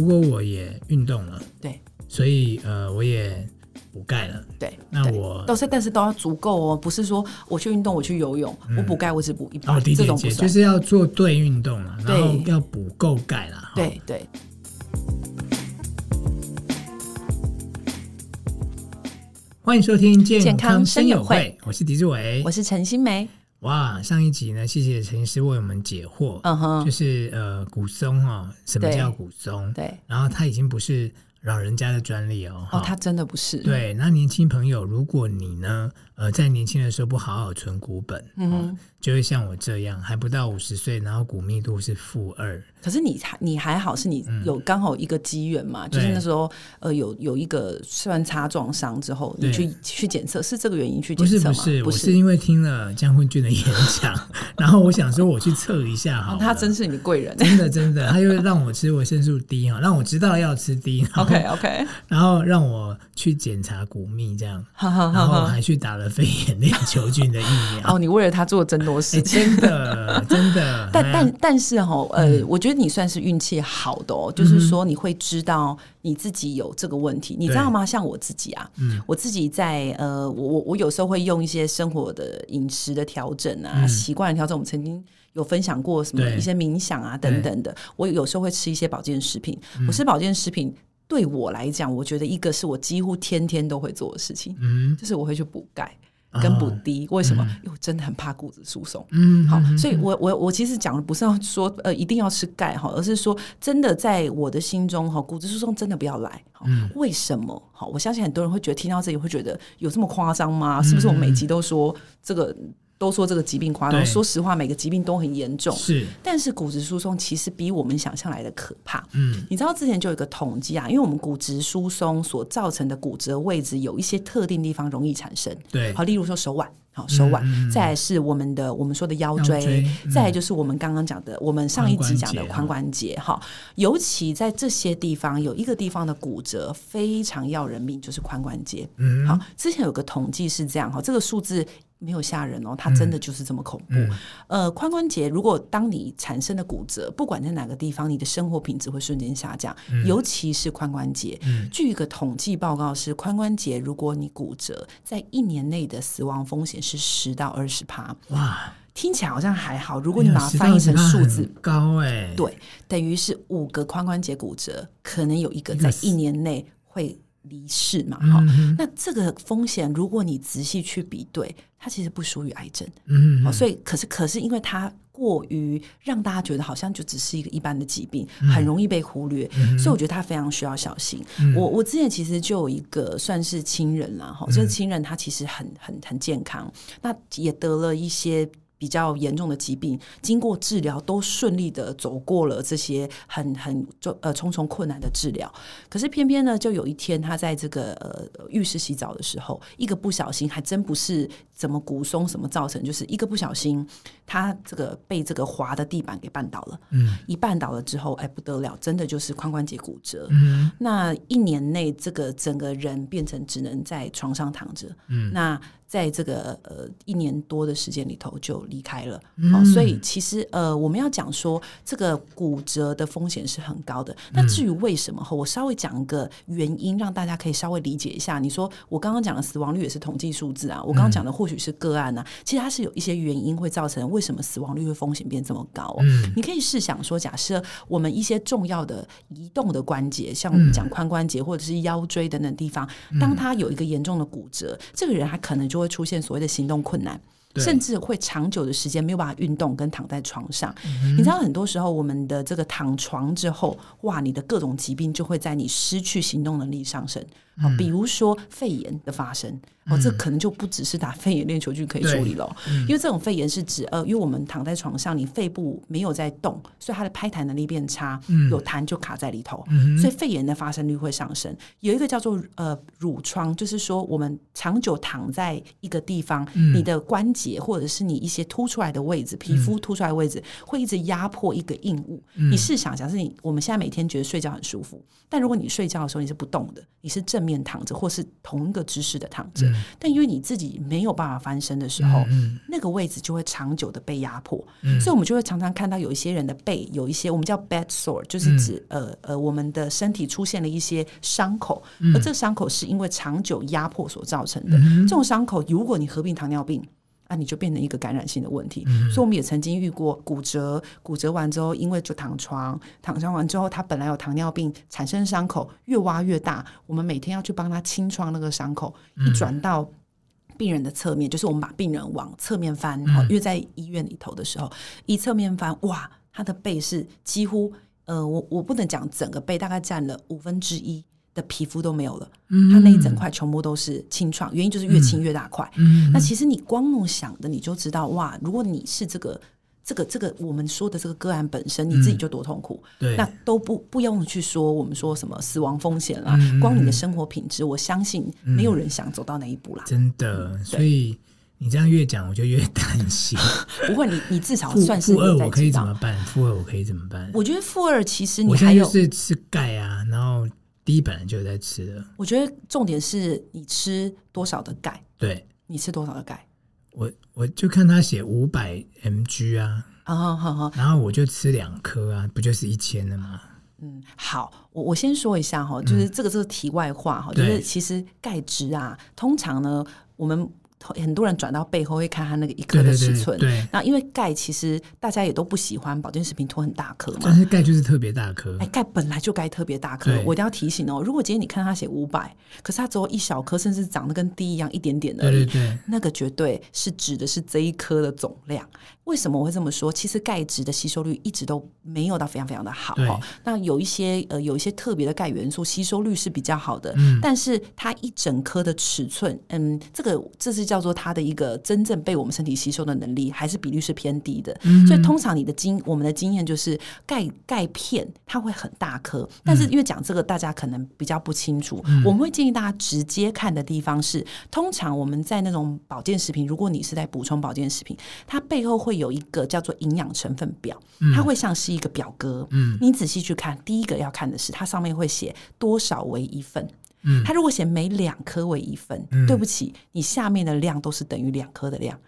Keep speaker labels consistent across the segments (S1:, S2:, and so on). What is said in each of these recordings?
S1: 如果我也运动了，
S2: 对，
S1: 所以呃，我也补钙了，
S2: 对，
S1: 那我
S2: 都是，但是都要足够哦，不是说我去运动，我去游泳，嗯、我补钙我只补一半，
S1: 哦，这种就是要做对运动了，然后要补够钙了，
S2: 对对。
S1: 欢迎收听健康生友会，我是狄志伟，
S2: 我是陈欣湄。
S1: 哇，上一集呢，谢谢陈医师为我们解惑。嗯哼，就是呃，骨松哦，什么叫骨松？对，然后它已经不是老人家的专利哦。
S2: 哦，它真的不是。
S1: 对，那年轻朋友，如果你呢，呃，在年轻的时候不好好存股本，嗯，就会像我这样，还不到五十岁，然后骨密度是负二。
S2: 可是你还你还好，是你有刚好一个机缘嘛？嗯、就是那时候呃有有一个穿插撞伤之后，你去去检测，是这个原因去检测吗？
S1: 不是不是，我是因为听了江坤俊的演讲，然后我想说我去测一下哈、哦。
S2: 他真是你的贵人，
S1: 真的真的，他又让我吃维生素 D 哈，让我知道要吃 D。
S2: OK OK，
S1: 然后让我去检查骨密这样，然后还去打了肺炎链球菌的疫苗。
S2: 哦，你为了他做了真多事
S1: 情，真的真的。
S2: 但但但是哈，呃，我觉得。你算是运气好的哦，就是说你会知道你自己有这个问题，你知道吗？像我自己啊，我自己在呃，我我我有时候会用一些生活的饮食的调整啊，习惯的调整。我们曾经有分享过什么一些冥想啊等等的。我有时候会吃一些保健食品。我吃保健食品对我来讲，我觉得一个是我几乎天天都会做的事情，嗯，就是我会去补钙。跟不低，为什么？因为我真的很怕骨质疏松。嗯，好，所以我我我其实讲的不是要说呃一定要吃钙哈，而是说真的在我的心中哈，骨质疏松真的不要来。嗯，为什么？好，我相信很多人会觉得听到这里会觉得有这么夸张吗？是不是我每集都说这个？都说这个疾病夸张，说实话，每个疾病都很严重。是，但是骨质疏松其实比我们想象来的可怕。嗯，你知道之前就有一个统计啊，因为我们骨质疏松所造成的骨折位置有一些特定地方容易产生。对，好，例如说手腕，好手腕，嗯、再来是我们的我们说的腰椎，腰椎嗯、再来就是我们刚刚讲的，我们上一集讲的髋关节。哈，尤其在这些地方有一个地方的骨折非常要人命，就是髋关节。嗯，好，之前有个统计是这样哈，这个数字。没有吓人哦，它真的就是这么恐怖。嗯嗯、呃，髋关节如果当你产生的骨折，不管在哪个地方，你的生活品质会瞬间下降，嗯、尤其是髋关节。嗯、据一个统计报告是，髋关节如果你骨折，在一年内的死亡风险是十到二十趴。哇，听起来好像还好。如果你把它翻译成数字，
S1: 高哎，
S2: 对，等于是五个髋关节骨折，可能有一个在一年内会离世嘛。好、嗯，那这个风险，如果你仔细去比对。它其实不属于癌症，嗯，嗯，所以可是可是因为它过于让大家觉得好像就只是一个一般的疾病，很容易被忽略，嗯、所以我觉得他非常需要小心。嗯、我我之前其实就有一个算是亲人啦，哈、嗯，这个亲人他其实很很很健康，那也得了一些。比较严重的疾病，经过治疗都顺利的走过了这些很很重呃重重困难的治疗，可是偏偏呢，就有一天他在这个呃浴室洗澡的时候，一个不小心，还真不是怎么骨松什么造成，就是一个不小心，他这个被这个滑的地板给绊倒了，嗯，一绊倒了之后，哎不得了，真的就是髋关节骨折，嗯，那一年内这个整个人变成只能在床上躺着，嗯，那。在这个呃一年多的时间里头就离开了，嗯哦、所以其实呃我们要讲说这个骨折的风险是很高的。那至于为什么，我稍微讲一个原因，让大家可以稍微理解一下。你说我刚刚讲的死亡率也是统计数字啊，我刚刚讲的或许是个案啊，其实它是有一些原因会造成为什么死亡率会风险变这么高，哦。嗯、你可以试想说，假设我们一些重要的移动的关节，像我们讲髋关节或者是腰椎等等地方，当它有一个严重的骨折，这个人他可能就会出现所谓的行动困难，甚至会长久的时间没有办法运动跟躺在床上。嗯、你知道，很多时候我们的这个躺床之后，哇，你的各种疾病就会在你失去行动能力上升。好，比如说肺炎的发生。哦，这可能就不只是打肺炎链球菌可以处理了，嗯、因为这种肺炎是指呃，因为我们躺在床上，你肺部没有在动，所以它的拍痰能力变差，嗯、有痰就卡在里头，嗯、所以肺炎的发生率会上升。有一个叫做呃乳疮，就是说我们长久躺在一个地方，嗯、你的关节或者是你一些凸出来的位置，皮肤凸出来的位置、嗯、会一直压迫一个硬物。嗯、你试想，假设你我们现在每天觉得睡觉很舒服，但如果你睡觉的时候你是不动的，你是正面躺着或是同一个姿势的躺着，嗯、但因为你自己没有办法翻身的时候，嗯、那个位置就会长久的被压迫。嗯、所以我们就会常常看到有一些人的背有一些我们叫 bed sore，就是指、嗯、呃呃我们的身体出现了一些伤口，嗯、而这伤口是因为长久压迫所造成的。嗯、这种伤口，如果你合并糖尿病，啊，你就变成一个感染性的问题。嗯、所以我们也曾经遇过骨折，骨折完之后，因为就躺床，躺床完之后，他本来有糖尿病，产生伤口越挖越大。我们每天要去帮他清创那个伤口，嗯、一转到病人的侧面，就是我们把病人往侧面翻，嗯、因为在医院里头的时候，一侧面翻，哇，他的背是几乎，呃，我我不能讲整个背，大概占了五分之一。的皮肤都没有了，它那一整块全部都是清创，原因就是越清越大块。嗯、那其实你光梦想的，你就知道哇，如果你是这个这个这个我们说的这个个案本身，你自己就多痛苦。嗯、那都不不用去说我们说什么死亡风险啦，嗯、光你的生活品质，我相信没有人想走到那一步啦。
S1: 真的，所以你这样越讲，我就越担心。
S2: 不会，你你至少算是
S1: 负二，我可以怎么办？负二我可以怎么办？
S2: 我觉得负二其实你还有
S1: 是吃钙啊，然后。一本来就在吃的，
S2: 我觉得重点是你吃多少的钙。
S1: 对，
S2: 你吃多少的钙？
S1: 我我就看他写五百 mg 啊，
S2: 啊好好好，
S1: 然后我就吃两颗啊，不就是一千了吗？
S2: 嗯，好，我我先说一下哈，就是这个这个题外话哈，嗯、就是其实钙质啊，通常呢，我们。很多人转到背后会看他那个一颗的尺寸，对，对，对，那因为钙其实大家也都不喜欢保健食品涂很大颗嘛，
S1: 但是钙就是特别大颗，
S2: 哎，钙本来就该特别大颗，我一定要提醒哦，如果今天你看他写五百，可是它只有一小颗，甚至长得跟滴一样一点点的，对对对，那个绝对是指的是这一颗的总量。为什么我会这么说？其实钙质的吸收率一直都没有到非常非常的好。哦那有一些呃有一些特别的钙元素吸收率是比较好的，嗯，但是它一整颗的尺寸，嗯，这个这是叫做它的一个真正被我们身体吸收的能力，还是比率是偏低的。嗯、所以通常你的经我们的经验就是钙钙片它会很大颗，但是因为讲这个大家可能比较不清楚，嗯、我们会建议大家直接看的地方是，通常我们在那种保健食品，如果你是在补充保健食品，它背后会有一个叫做营养成分表，它会像是一个表格。嗯，你仔细去看，第一个要看的是它上面会写多少为一份。嗯，他如果写每两颗为一份，嗯、对不起，你下面的量都是等于两颗的量。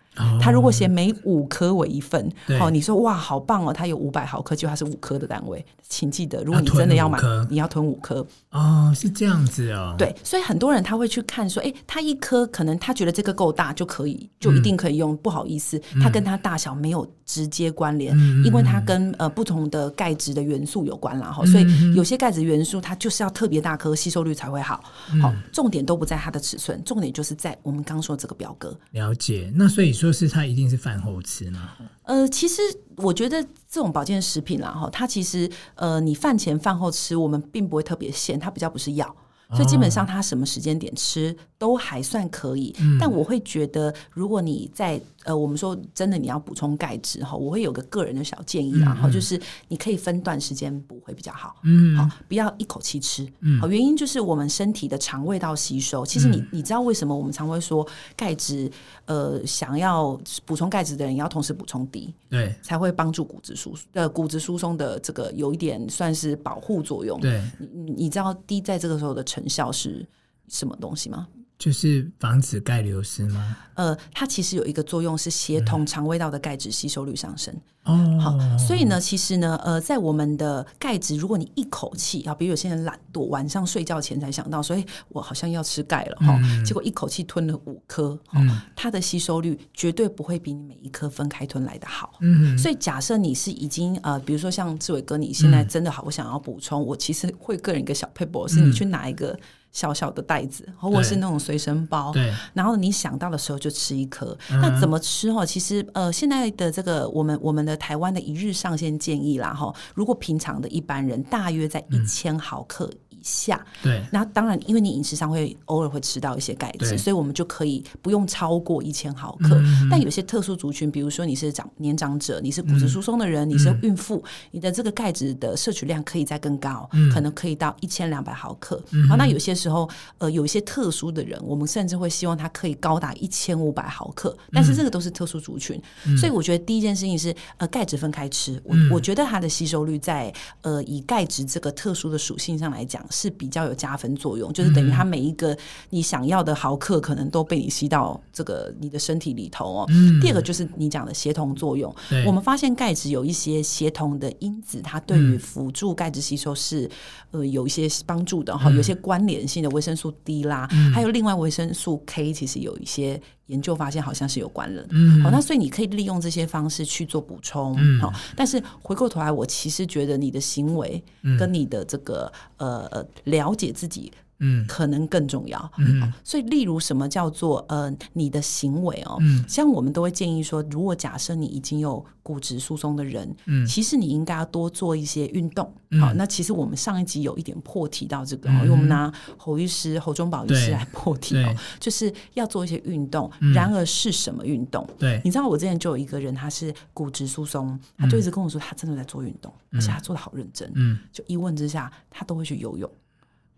S2: 他如果写每五颗为一份，好，你说哇，好棒哦，它有五百毫克，就它是五颗的单位，请记得，如果你真的要买，你要囤五颗
S1: 哦，是这样子哦。
S2: 对，所以很多人他会去看说，哎，他一颗可能他觉得这个够大就可以，就一定可以用。不好意思，它跟它大小没有直接关联，因为它跟呃不同的钙质的元素有关啦。哈，所以有些钙质元素它就是要特别大颗，吸收率才会好。好，重点都不在它的尺寸，重点就是在我们刚说的这个表格。
S1: 了解，那所以。就是它一定是饭后吃吗？
S2: 呃，其实我觉得这种保健食品啦，哈，它其实呃，你饭前饭后吃，我们并不会特别限，它比较不是药。所以基本上，它什么时间点吃都还算可以。嗯、但我会觉得，如果你在呃，我们说真的，你要补充钙质哈，我会有个个人的小建议啊，哈、嗯，就是你可以分段时间补会比较好。嗯，好，不要一口气吃。嗯，好，原因就是我们身体的肠胃道吸收。其实你你知道为什么我们常会说钙质呃，想要补充钙质的人，要同时补充 D，对，才会帮助骨质疏呃骨质疏松的这个有一点算是保护作用。对，你你知道 D 在这个时候的成效是什么东西吗？
S1: 就是防止钙流失吗？
S2: 呃，它其实有一个作用是协同肠胃道的钙质吸收率上升。哦，好，所以呢，其实呢，呃，在我们的钙质，如果你一口气啊，比如有些人懒惰，晚上睡觉前才想到，所以我好像要吃钙了哈，嗯、结果一口气吞了五颗，嗯、它的吸收率绝对不会比你每一颗分开吞来的好。嗯，所以假设你是已经呃，比如说像志伟哥，你现在真的好，我想要补充，我其实会个人一个小撇步，是你去拿一个。小小的袋子，或者是那种随身包，对，然后你想到的时候就吃一颗。嗯、那怎么吃哦？其实呃，现在的这个我们我们的台湾的一日上限建议啦哈，如果平常的一般人大约在一千毫克以下。
S1: 对，
S2: 那当然，因为你饮食上会偶尔会吃到一些钙质，所以我们就可以不用超过一千毫克。嗯、但有些特殊族群，比如说你是长年长者，你是骨质疏松的人，嗯、你是孕妇，你的这个钙质的摄取量可以再更高，嗯、可能可以到一千两百毫克。嗯、好，那有些时候，呃，有一些特殊的人，我们甚至会希望他可以高达一千五百毫克。但是这个都是特殊族群，嗯、所以我觉得第一件事情是，呃，钙质分开吃。我、嗯、我觉得它的吸收率在呃以钙质这个特殊的属性上来讲是比较有加分作用，就是等于它每一个你想要的毫克可能都被你吸到这个你的身体里头哦。嗯、第二个就是你讲的协同作用，我们发现钙质有一些协同的因子，它对于辅助钙质吸收是呃有一些帮助的哈，有一些关联性的维生素 D 啦，嗯、还有另外维生素 K，其实有一些。研究发现好像是有关人，嗯，好，那所以你可以利用这些方式去做补充，嗯，好，但是回过头来，我其实觉得你的行为跟你的这个呃呃了解自己。嗯，可能更重要。嗯，所以例如什么叫做呃你的行为哦，嗯，像我们都会建议说，如果假设你已经有骨质疏松的人，嗯，其实你应该要多做一些运动。好，那其实我们上一集有一点破题到这个，因为我们拿侯医师侯忠宝医师来破题哦，就是要做一些运动。然而是什么运动？对，你知道我之前就有一个人，他是骨质疏松，他就一直跟我说他真的在做运动，而且他做的好认真。嗯，就一问之下，他都会去游泳。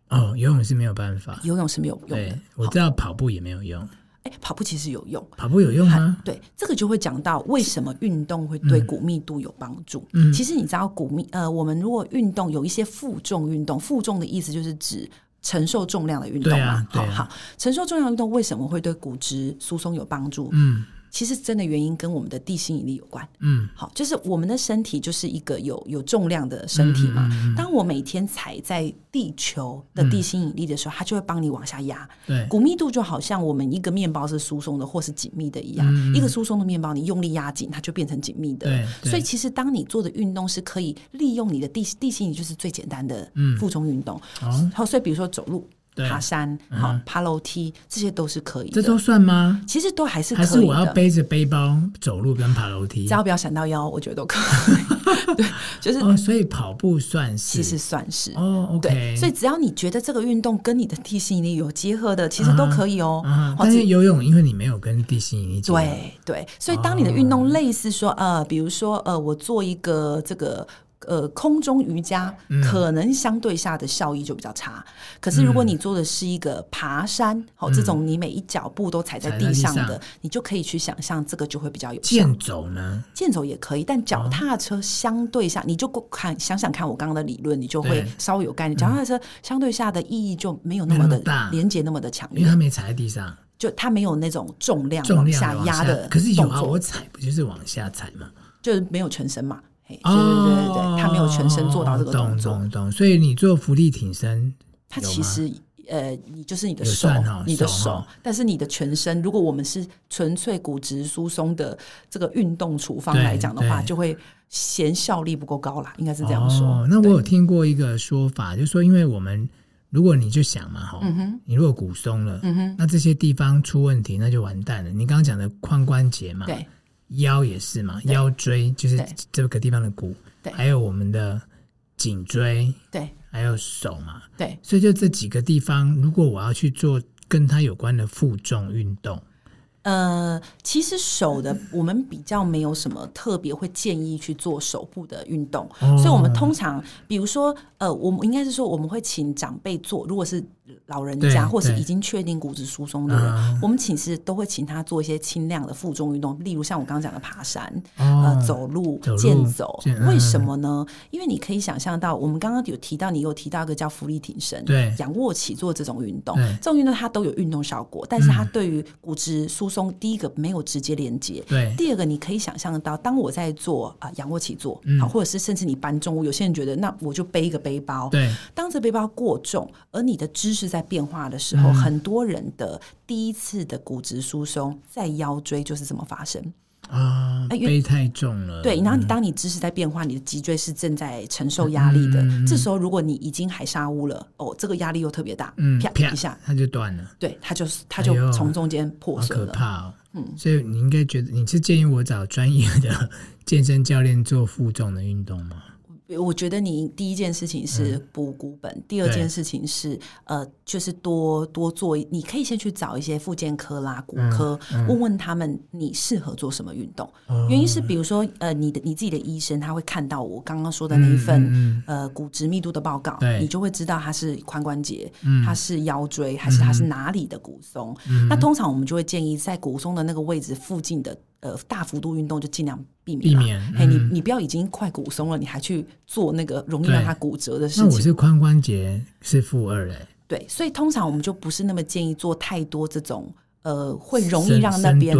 S1: 哦，游泳是没有办法，
S2: 游泳是没有用的。
S1: 我知道跑步也没有用。
S2: 哎，跑步其实有用，
S1: 跑步有用吗？
S2: 对，这个就会讲到为什么运动会对骨密度有帮助。嗯，其实你知道骨密，呃，我们如果运动有一些负重运动，负重的意思就是指承受重量的运动嘛。好好，承受重量运动为什么会对骨质疏松有帮助？嗯。其实真的原因跟我们的地心引力有关。嗯，好，就是我们的身体就是一个有有重量的身体嘛。嗯嗯、当我每天踩在地球的地心引力的时候，嗯、它就会帮你往下压。对，骨密度就好像我们一个面包是疏松的或是紧密的一样。嗯、一个疏松的面包，你用力压紧，它就变成紧密的。对，所以其实当你做的运动是可以利用你的地地心引力，就是最简单的负重运动。嗯、好，所以比如说走路。爬山，好，爬楼梯，这些都是可以的。
S1: 这都算吗？
S2: 其实都还是可以的。
S1: 还是我要背着背包走路跟爬楼梯？
S2: 只要不要闪到腰，我觉得都可以。对，就是
S1: 哦，所以跑步算是，
S2: 其实算是
S1: 哦。OK，
S2: 所以只要你觉得这个运动跟你的地心引力有结合的，其实都可以哦。
S1: 但是游泳，因为你没有跟地心引力结合。
S2: 对对，所以当你的运动类似说呃，比如说呃，我做一个这个。呃，空中瑜伽可能相对下的效益就比较差。嗯、可是如果你做的是一个爬山，好、嗯，这种你每一脚步都踩在地上的，你就可以去想象这个就会比较有效。
S1: 健走呢？
S2: 健走也可以，但脚踏车相对下，哦、你就看想想看我刚刚的理论，你就会稍微有概念。脚踏车相对下的意义就没有那么的大，连接那么的强烈，
S1: 因为它没踩在地上，
S2: 就它没有那种重量往下压的。
S1: 可是有啊，我踩不就是往下踩吗？
S2: 就是没有全身嘛。对对对对对，他没有全身做到这个动作，
S1: 懂懂懂。所以你做浮力挺身，
S2: 它其实呃，你就是你的手，你的手，但是你的全身，如果我们是纯粹骨质疏松的这个运动处方来讲的话，就会嫌效力不够高啦，应该是这样说。
S1: 那我有听过一个说法，就是说，因为我们如果你就想嘛，哈，你如果骨松了，嗯，那这些地方出问题，那就完蛋了。你刚刚讲的髋关节嘛，对。腰也是嘛，腰椎就是这个地方的骨，对。还有我们的颈椎，对，还有手嘛，对，所以就这几个地方，如果我要去做跟它有关的负重运动。
S2: 呃，其实手的我们比较没有什么特别会建议去做手部的运动，哦、所以我们通常比如说，呃，我们应该是说我们会请长辈做，如果是老人家或是已经确定骨质疏松的人，嗯、我们其实都会请他做一些轻量的负重运动，例如像我刚刚讲的爬山、哦、呃走路、走路健走。嗯、为什么呢？因为你可以想象到，我们刚刚有提到，你有提到一个叫浮力挺身、对仰卧起坐这种运动，对这种运动它都有运动效果，但是它对于骨质疏松。第一个没有直接连接，对。第二个，你可以想象得到，当我在做啊、呃、仰卧起坐，好，或者是甚至你搬重物，有些人觉得那我就背一个背包，对。当这背包过重，而你的姿势在变化的时候，嗯、很多人的第一次的骨质疏松在腰椎就是这么发生。
S1: 啊，背太重了。
S2: 对，然后你当你姿势在变化，你的脊椎是正在承受压力的，嗯、这时候如果你已经海沙屋了，哦，这个压力又特别大，嗯，啪一下。
S1: 它就断了，
S2: 对，它就是它就从中间破碎了，
S1: 可怕哦。嗯，所以你应该觉得你是建议我找专业的健身教练做负重的运动吗？
S2: 我觉得你第一件事情是补骨本，嗯、第二件事情是呃，就是多多做。你可以先去找一些复健科啦、骨科，嗯嗯、问问他们你适合做什么运动。嗯、原因是比如说呃，你的你自己的医生他会看到我刚刚说的那一份、呃骨质密度的报告，对你就会知道他是髋关节，嗯、它是腰椎，还是他是哪里的骨松。嗯、那通常我们就会建议在骨松的那个位置附近的。呃，大幅度运动就尽量避免。避免，哎、嗯，你你不要已经快骨松了，你还去做那个容易让它骨折的事情。
S1: 那我是髋关节是负二哎。
S2: 对，所以通常我们就不是那么建议做太多这种呃，会容易让那边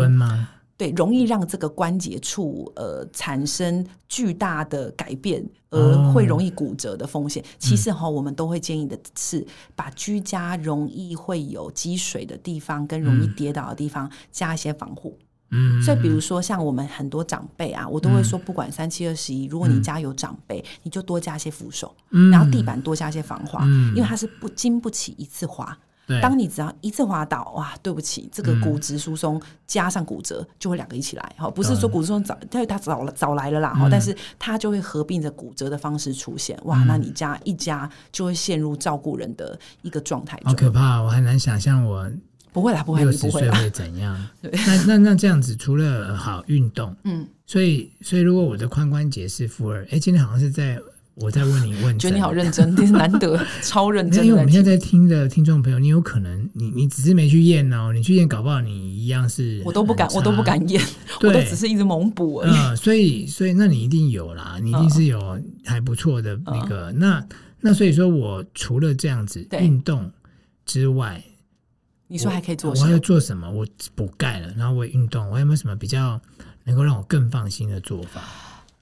S2: 对，容易让这个关节处呃产生巨大的改变，而会容易骨折的风险。哦、其实哈，我们都会建议的是把居家容易会有积水的地方跟容易跌倒的地方加一些防护。嗯，所以比如说像我们很多长辈啊，我都会说，不管三七二十一，如果你家有长辈，你就多加些扶手，嗯。然后地板多加些防滑，嗯。因为它是不经不起一次滑。当你只要一次滑倒，哇，对不起，这个骨质疏松加上骨折就会两个一起来哈，不是说骨质疏松早，因为它早了早来了啦哈，但是它就会合并着骨折的方式出现，哇，那你家一家就会陷入照顾人的一个状态。
S1: 好可怕，我很难想象我。
S2: 不会啦，不会，
S1: 六十岁会怎样？那那那这样子，除了好运动，嗯，所以所以如果我的髋关节是负二，哎，今天好像是在我在问你问，
S2: 觉得你好认真，难得超认真。
S1: 因为我们现在在听的听众朋友，你有可能你你只是没去验哦，你去验搞不好你一样是，
S2: 我都不敢，我都不敢验，我都只是一直猛补而已。
S1: 嗯，所以所以那你一定有啦，你一定是有还不错的那个。那那所以说我除了这样子运动之外。
S2: 你说还可以做什么？
S1: 我，我要做什么？我补钙了，然后我也运动，我有没有什么比较能够让我更放心的做法？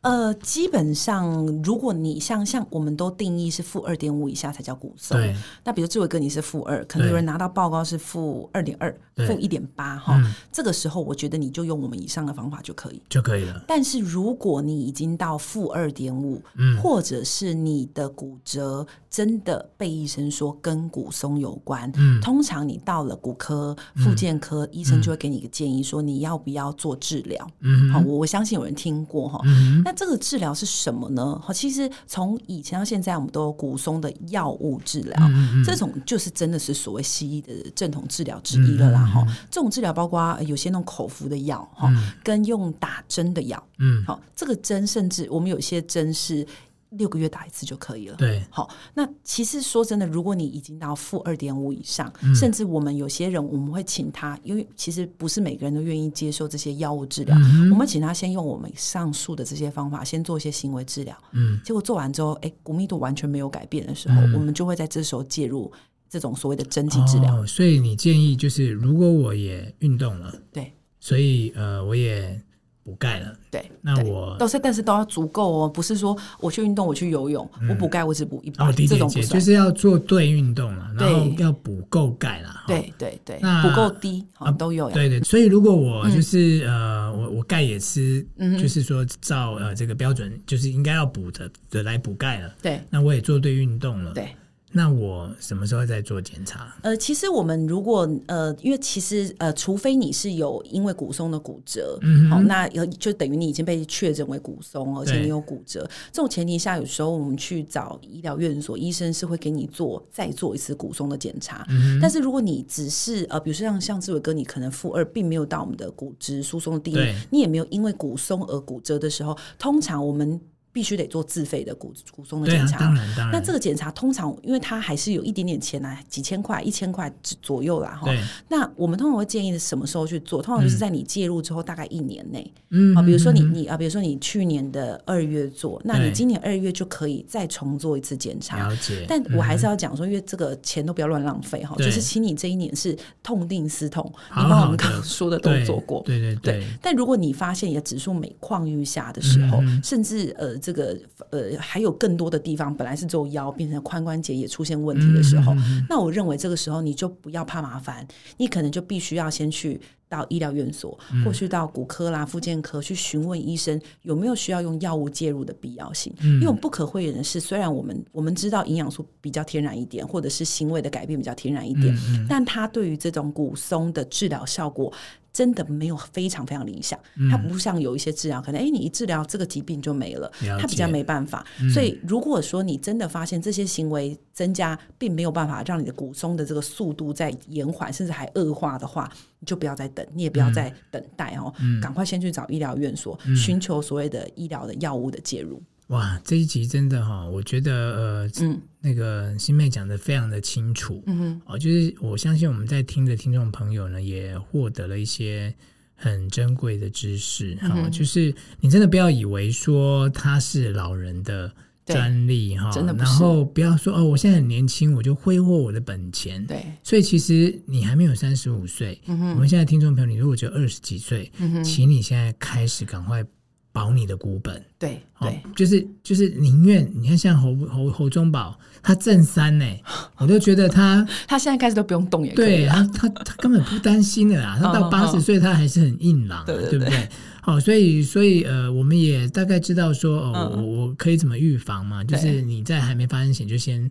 S2: 呃，基本上，如果你像像我们都定义是负二点五以下才叫骨松，
S1: 对
S2: 那比如志伟哥你是负二，可能有人拿到报告是负二点二、负一点八哈，这个时候我觉得你就用我们以上的方法就可以
S1: 就可以了。
S2: 但是如果你已经到负二点五，或者是你的骨折真的被医生说跟骨松有关，嗯，通常你到了骨科、复健科，嗯、医生就会给你一个建议，说你要不要做治疗？嗯，好，我我相信有人听过哈，嗯这个治疗是什么呢？好，其实从以前到现在，我们都有骨松的药物治疗，这种就是真的是所谓西医的正统治疗之一了啦。哈、嗯，这种治疗包括有些那种口服的药，哈、嗯，跟用打针的药，嗯，好，这个针甚至我们有些针是。六个月打一次就可以了。
S1: 对，
S2: 好，那其实说真的，如果你已经到负二点五以上，嗯、甚至我们有些人，我们会请他，因为其实不是每个人都愿意接受这些药物治疗，嗯、我们请他先用我们上述的这些方法，先做一些行为治疗。嗯，结果做完之后，哎，骨密度完全没有改变的时候，嗯、我们就会在这时候介入这种所谓的针剂治疗。
S1: 哦，所以你建议就是，如果我也运动了，
S2: 对，
S1: 所以呃，我也。补钙了，
S2: 对，
S1: 那我
S2: 都是，但是都要足够哦，不是说我去运动，我去游泳，我补钙我只补一百，
S1: 这种不就是要做对运动了，然后要补够钙了，
S2: 对对对，补够低啊都有，
S1: 对对，所以如果我就是呃，我我钙也吃，就是说照呃这个标准，就是应该要补的的来补钙了，对，那我也做对运动了，对。那我什么时候再做检查？
S2: 呃，其实我们如果呃，因为其实呃，除非你是有因为骨松的骨折，好，那有就等于你已经被确诊为骨松，而且你有骨折，对这种前提下，有时候我们去找医疗院所，医生是会给你做再做一次骨松的检查。嗯，但是如果你只是呃，比如说像像志伟哥，你可能负二，并没有到我们的骨质疏松的定义，你也没有因为骨松而骨折的时候，通常我们。必须得做自费的骨骨松的检查，当然当然。那这个检查通常，因为它还是有一点点钱啊，几千块、一千块左右啦，哈。那我们通常会建议什么时候去做？通常就是在你介入之后大概一年内，嗯，啊，比如说你你啊，比如说你去年的二月做，那你今年二月就可以再重做一次检查。了解。但我还是要讲说，因为这个钱都不要乱浪费哈，就是请你这一年是痛定思痛，你把我们刚刚说的都做过，对对对。但如果你发现你的指数每况愈下的时候，甚至呃。这个呃，还有更多的地方本来是做腰，变成髋关节也出现问题的时候，那我认为这个时候你就不要怕麻烦，你可能就必须要先去到医疗院所，嗯、或去到骨科啦、复健科去询问医生有没有需要用药物介入的必要性。嗯、因为我们不可讳言的是，虽然我们我们知道营养素比较天然一点，或者是行为的改变比较天然一点，但它对于这种骨松的治疗效果。真的没有非常非常理想。嗯、它不像有一些治疗，可能哎，你一治疗这个疾病就没了，了它比较没办法。嗯、所以如果说你真的发现这些行为增加，并没有办法让你的骨松的这个速度在延缓，甚至还恶化的话，你就不要再等，你也不要再等待哦，嗯、赶快先去找医疗院所，嗯、寻求所谓的医疗的药物的介入。
S1: 哇，这一集真的哈，我觉得呃，嗯、那个新妹讲的非常的清楚，嗯哼，哦，就是我相信我们在听的听众朋友呢，也获得了一些很珍贵的知识，哈、就是你真的不要以为说他是老人的专利哈，真的，然后不要说哦，我现在很年轻，我就挥霍我的本钱，对，所以其实你还没有三十五岁，嗯哼，我们现在听众朋友，你如果只有二十几岁，嗯哼，请你现在开始赶快。保你的股本，
S2: 对对，
S1: 就是就是宁愿你看像侯侯侯忠宝，他正三呢，我都觉得他
S2: 他现在开始都不用动也可以，
S1: 对他他他根本不担心的啦，他到八十岁他还是很硬朗，对不对？好，所以所以呃，我们也大概知道说，哦，我我可以怎么预防嘛？就是你在还没发生前就先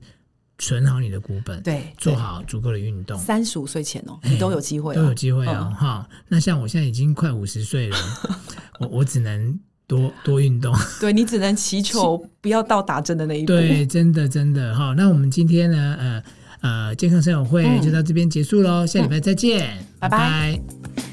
S1: 存好你的股本，对，做好足够的运动。
S2: 三十五岁前哦，你都有机会，
S1: 都有机会哦。哈，那像我现在已经快五十岁了，我我只能。多多运动，
S2: 对，你只能祈求不要到打针的那一步。
S1: 对，真的真的哈。那我们今天呢，呃呃，健康生友会就到这边结束喽，嗯、下礼拜再见，嗯、拜拜。拜拜。